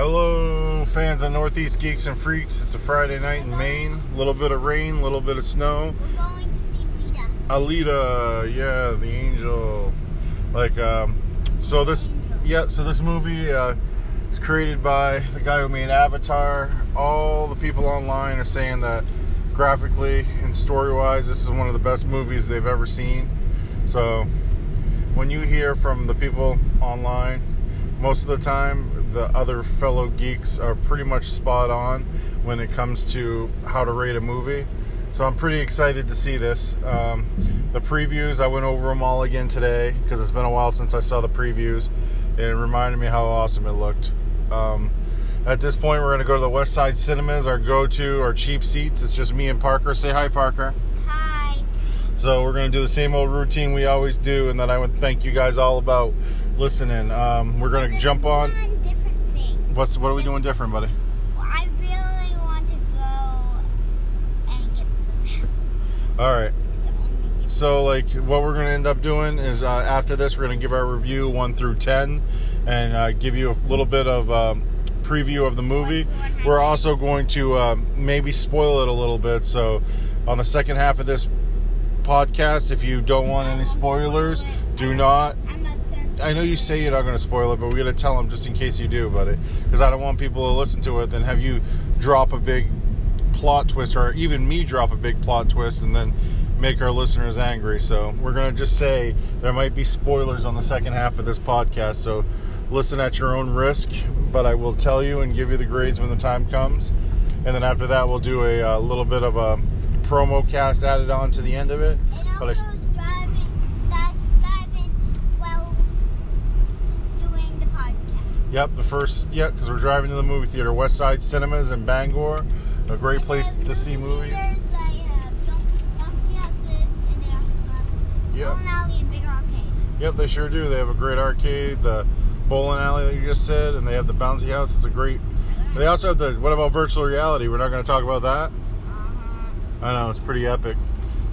Hello, fans of Northeast Geeks and Freaks. It's a Friday night in Maine. A little bit of rain, a little bit of snow. We're going to see Rita. Alita, yeah, the angel. Like, um, so this, yeah, so this movie uh, is created by the guy who made Avatar. All the people online are saying that graphically and story wise, this is one of the best movies they've ever seen. So, when you hear from the people online, most of the time, the other fellow geeks are pretty much spot on when it comes to how to rate a movie. So I'm pretty excited to see this. Um, the previews, I went over them all again today because it's been a while since I saw the previews. And it reminded me how awesome it looked. Um, at this point, we're going to go to the West Side Cinemas, our go to, our cheap seats. It's just me and Parker. Say hi, Parker. Hi. So we're going to do the same old routine we always do, and that I would thank you guys all about listening. Um, we're going to jump on. What's what are we doing different, buddy? I really want to go and get food. All right. It's the only thing. So, like, what we're going to end up doing is uh, after this, we're going to give our review one through ten, and uh, give you a little bit of um, preview of the movie. We're also going to uh, maybe spoil it a little bit. So, on the second half of this podcast, if you don't want any spoilers, do not. I know you say you're not going to spoil it, but we're going to tell them just in case you do, buddy. Because I don't want people to listen to it, then have you drop a big plot twist, or even me drop a big plot twist, and then make our listeners angry. So we're going to just say there might be spoilers on the second half of this podcast. So listen at your own risk, but I will tell you and give you the grades when the time comes. And then after that, we'll do a, uh little bit of a promo cast added on to the end of it. But I, it's driving. That's driving while doing the podcast. Yep, the first, yep, because we're driving to the movie theater, West Side Cinemas in Bangor. A great place to see movies. theaters, They have jump, bouncy houses, and they also have Yep. bowling alley and big arcade. Yep, they sure do. They have a great arcade, the bowling alley that you just said, and they have the bouncy house. It's a great. They also have the. What about virtual reality? We're not going to talk about that. Uh-huh. I know it's pretty epic.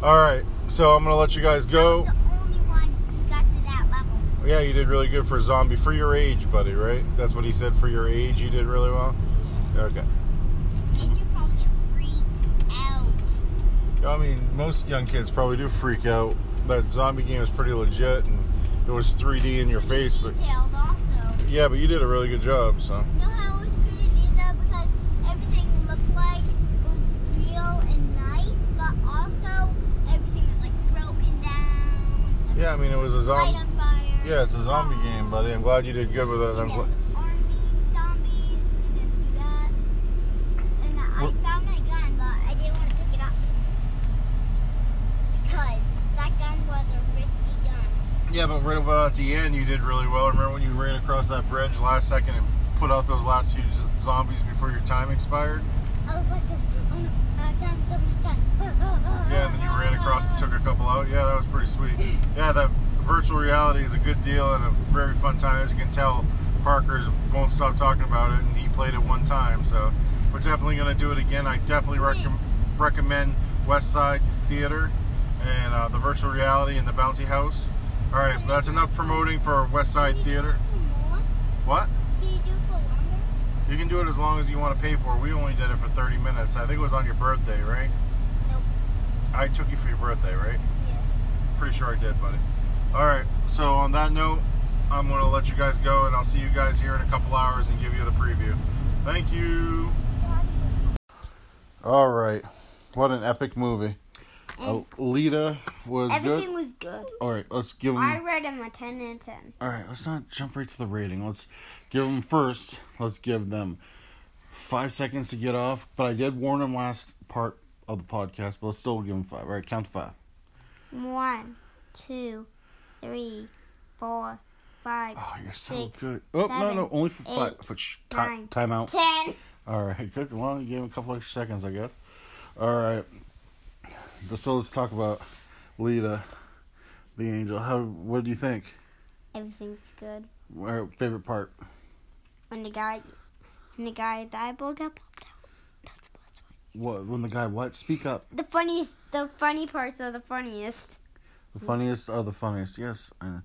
All right, so I'm going to let you guys go. was the only one who got to that level. Yeah, you did really good for a zombie for your age, buddy. Right? That's what he said. For your age, you did really well. Okay. I mean, most young kids probably do freak out. That zombie game is pretty legit, and it was 3D in your face, but also. yeah, but you did a really good job. So was pretty detailed because everything looked like it was real and nice, but also everything was like broken down. yeah, I mean, it was a zombie. Yeah, it's a zombie game, buddy. I'm glad you did good with it. I'm Yes, glad. army zombies and then do that. And I found my gun, but I didn't want to pick it up because that gun was a risky gun. Yeah, but right about at the end, you did really well. Remember when you ran across that bridge last second and put out those last few z- zombies before your time expired? I was like this. Oh no, uh, I've done time. Yeah, and then you ran across and took a couple out. Yeah, that was pretty sweet. Yeah, that virtual reality is a good deal and a very fun time. As you can tell, Parker won't stop talking about it, and he played it one time. So we're definitely going to do it again. I definitely recom- recommend West Side Theater and uh, the virtual reality and the bouncy house. All right, that's enough promoting for West Side Theater. What? You do it for longer? You can do it as long as you want to pay for it. We only did it for 30 minutes. I think it was on your birthday, right? Nope. I took you for your birthday, right? Yeah. Pretty sure I did, buddy. All right. So on that note, I'm going to let you guys go, and I'll see you guys here in a couple hours and give you the preview. Thank you. All right. What an epic movie. And Alita was good. everything good. was good. All right. Let's give them. I read him a 10 and 10. All right, let's not jump right to the rating. Let's give them first. Let's give them five seconds to get off. But I did warn them last part of the podcast, but let's still give them five. All right, count to five. One, two, three, four, five, Oh, you're so Six, good. Oh, no, seven, no, only for five. eight, For sh- nine, time out. ten. All right, good. Well, you gave him a couple extra seconds, I guess. All right. So let's talk about Lita, the angel. How? What do you think? Everything's good. Our favorite part? When the guy, when the guy, the eyeball got popped out. That's the best one. What? When the guy what? Speak up. The funniest, the funny parts are the funniest. The funniest are the funniest. Yes. Uh,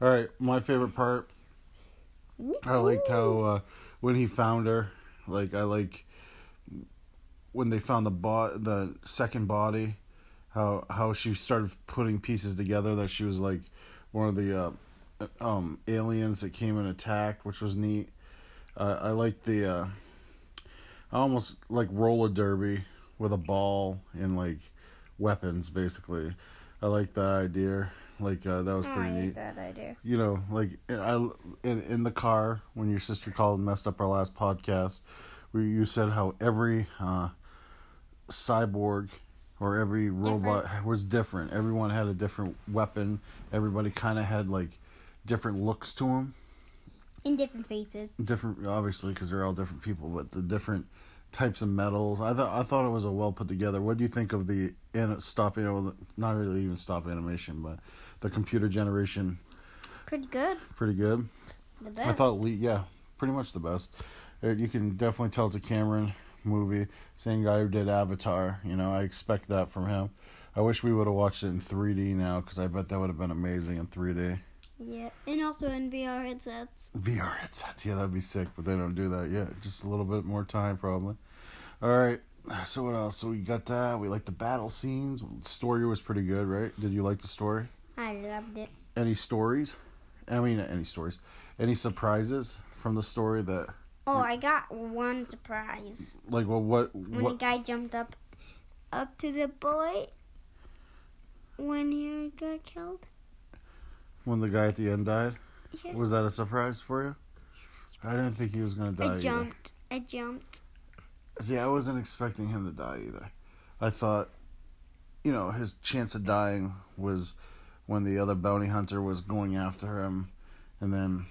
all right. My favorite part I liked how uh, when he found her, like I like when they found the bo- the second body, how how she started putting pieces together that she was like one of the uh, um, aliens that came and attacked, which was neat. Uh, I like the uh, I almost like roller derby with a ball and like weapons, basically. I like that idea. Like uh, that was Oh, pretty I neat that idea. you know, like I in in the car when your sister called and messed up our last podcast, where you said how every uh, cyborg or every robot was different. Everyone had a different weapon. Everybody kind of had like different looks to them. In different faces. Different, obviously, because they're all different people, but the different types of metals. I thought I thought it was a well put together. What do you think of the in stop? You know, not really even stop animation, but the computer generation. Pretty good. Pretty good. The best. I thought, Lee, yeah, pretty much the best. Uh, You can definitely tell it's a Cameron movie. Same guy who did Avatar. You know, I expect that from him. I wish we would have watched it in 3D now because I bet that would have been amazing in 3D. Yeah, and also in VR headsets. VR headsets, yeah, that'd be sick, but they don't do that yet. Just a little bit more time, probably. All right. So what else? So we got that. We like the battle scenes. The story was pretty good, right? Did you like the story? I loved it. Any stories? I mean, any stories? Any surprises from the story that, Oh, I got one surprise. like, well, what, When the what? guy jumped up up to the boy when he got killed. When the guy at the end died? Yeah. Was that a surprise for you? I didn't think he was gonna die. I either. jumped. I jumped. See, I wasn't expecting him to die either. I thought, you know, his chance of dying was when the other bounty hunter was going after him, and then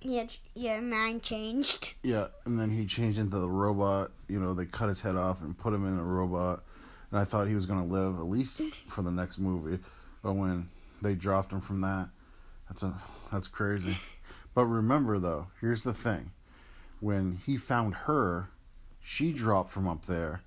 Yeah, yeah, mine changed. yeah, and then he changed into the robot. You know, they cut his head off and put him in a robot, and I thought he was gonna live at least for the next movie. But when they dropped him from that, that's a that's crazy. But remember though, here's the thing: when he found her, she dropped from up there,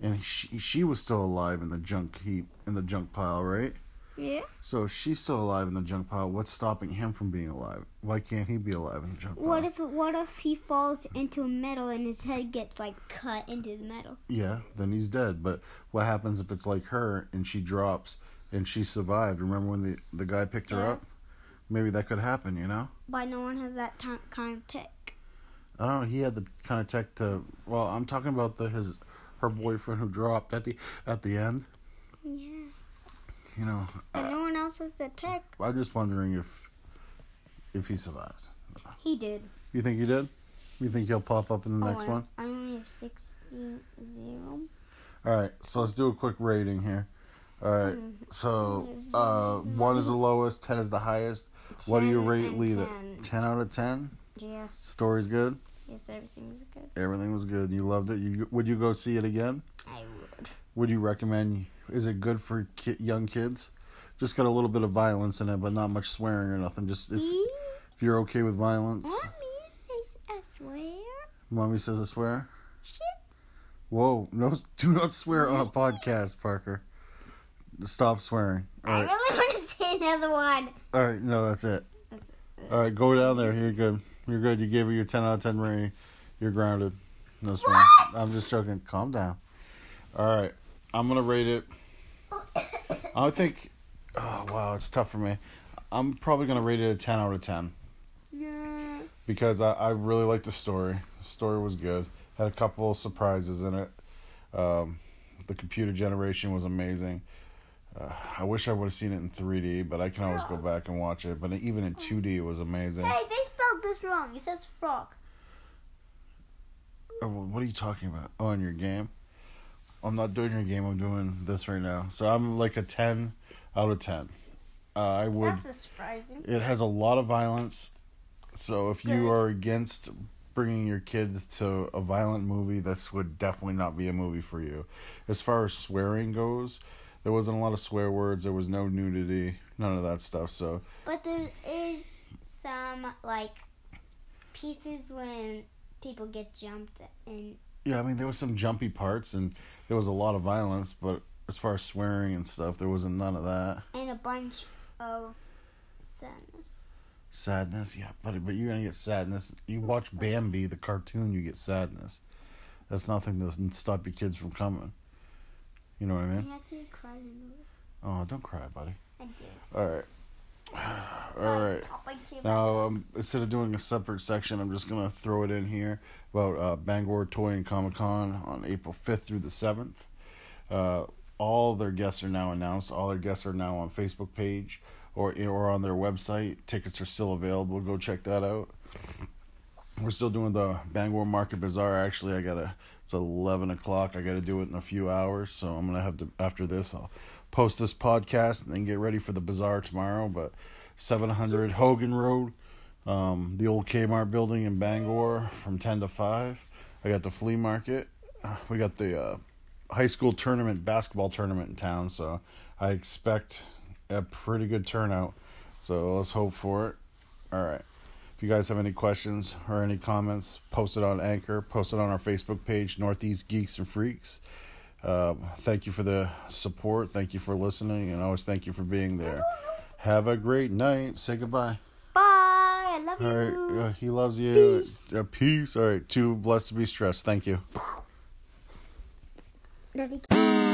and she she was still alive in the junk heap in the junk pile, right? Yeah. So if she's still alive in the junk pile, what's stopping him from being alive? Why can't he be alive in the junk pile? What if what if he falls into a metal and his head gets like cut into the metal? Yeah, then he's dead. But what happens if it's like her and she drops and she survived? Remember when the the guy picked her up? Maybe that could happen, you know? Why no one has that ti kind of tech? I don't know. He had the kind of tech to. Well, I'm talking about the his her boyfriend who dropped at the at the end. Yeah. You know, But I, no one else has the tech. I'm just wondering if if he survived. He did. You think he did? You think he'll pop up in the oh, next oh, I, one? I only have sixty zero. All right, so let's do a quick rating here. All right, so uh, one is the lowest, ten is the highest. What do you rate it? 10. Ten out of ten. Yes. Story's good. Yes, everything's good. Everything was good. You loved it. You would you go see it again? I would. Would you recommend? Is it good for ki- young kids? Just got a little bit of violence in it, but not much swearing or nothing. Just if, if you're okay with violence. Mommy says I swear. Mommy says I swear. Shit. Whoa! No, do not swear on a podcast, Parker. Stop swearing. All I right. really want to say another one. All right. No, that's it. That's All right, go down there. You're good. You're good. You gave her your 10 out of 10 rating. You're grounded. No swearing. I'm just joking. Calm down. All right. I'm going to rate it. I think. Oh, wow. It's tough for me. I'm probably going to rate it a 10 out of 10 Yeah. because I, I really like the story. The story was good. Had a couple of surprises in it. Um, the computer generation was amazing. Uh, I wish I would have seen it in 3D, but I can always go back and watch it. But even in 2D, it was amazing. Hey, they spelled this wrong. It says frog. Oh, what are you talking about? Oh, in your game? I'm not doing your game. I'm doing this right now. So I'm like a 10 out of 10. Uh, I would. That's surprising. It has a lot of violence. So if you are against bringing your kids to a violent movie, this would definitely not be a movie for you. As far as swearing goes, there wasn't a lot of swear words. There was no nudity, none of that stuff. So But there is some like pieces when people get jumped and yeah, I mean there was some jumpy parts and there was a lot of violence, but as far as swearing and stuff, there wasn't none of that. and a bunch of sadness. Sadness, yeah, but but you're gonna get sadness. You watch Bambi, the cartoon, you get sadness. That's nothing doesn't stop your kids from coming. You know what I I mean? Oh, don't cry, buddy. I did. All right, all right. I'll bite you. Now, um, instead of doing a separate section, I'm just gonna throw it in here about uh, Bangor Toy and Comic Con on April 5th through the 7th. Uh, all their guests are now announced. All their guests are now on Facebook page or or on their website. Tickets are still available. Go check that out. We're still doing the Bangor Market Bazaar. Actually, I gotta. It's 11 o'clock. I gotta do it in a few hours. So I'm gonna have to after this. I'll post this podcast and then get ready for the bazaar tomorrow. But 700 Hogan Road, um, the old Kmart building in Bangor from 10 to 5. I got the flea market. We got the uh, high school tournament, basketball tournament in town. So I expect a pretty good turnout. So let's hope for it. All right. If you guys have any questions or any comments, post it on Anchor, post it on our Facebook page, Northeast Geeks and Freaks. Um, thank you for the support. Thank you for listening, and always thank you for being there. Have a great night. Say goodbye. Bye. I love All you. right. Uh, he loves you. Peace. Uh, peace. All right. Too blessed to be stressed. Thank you. Love you.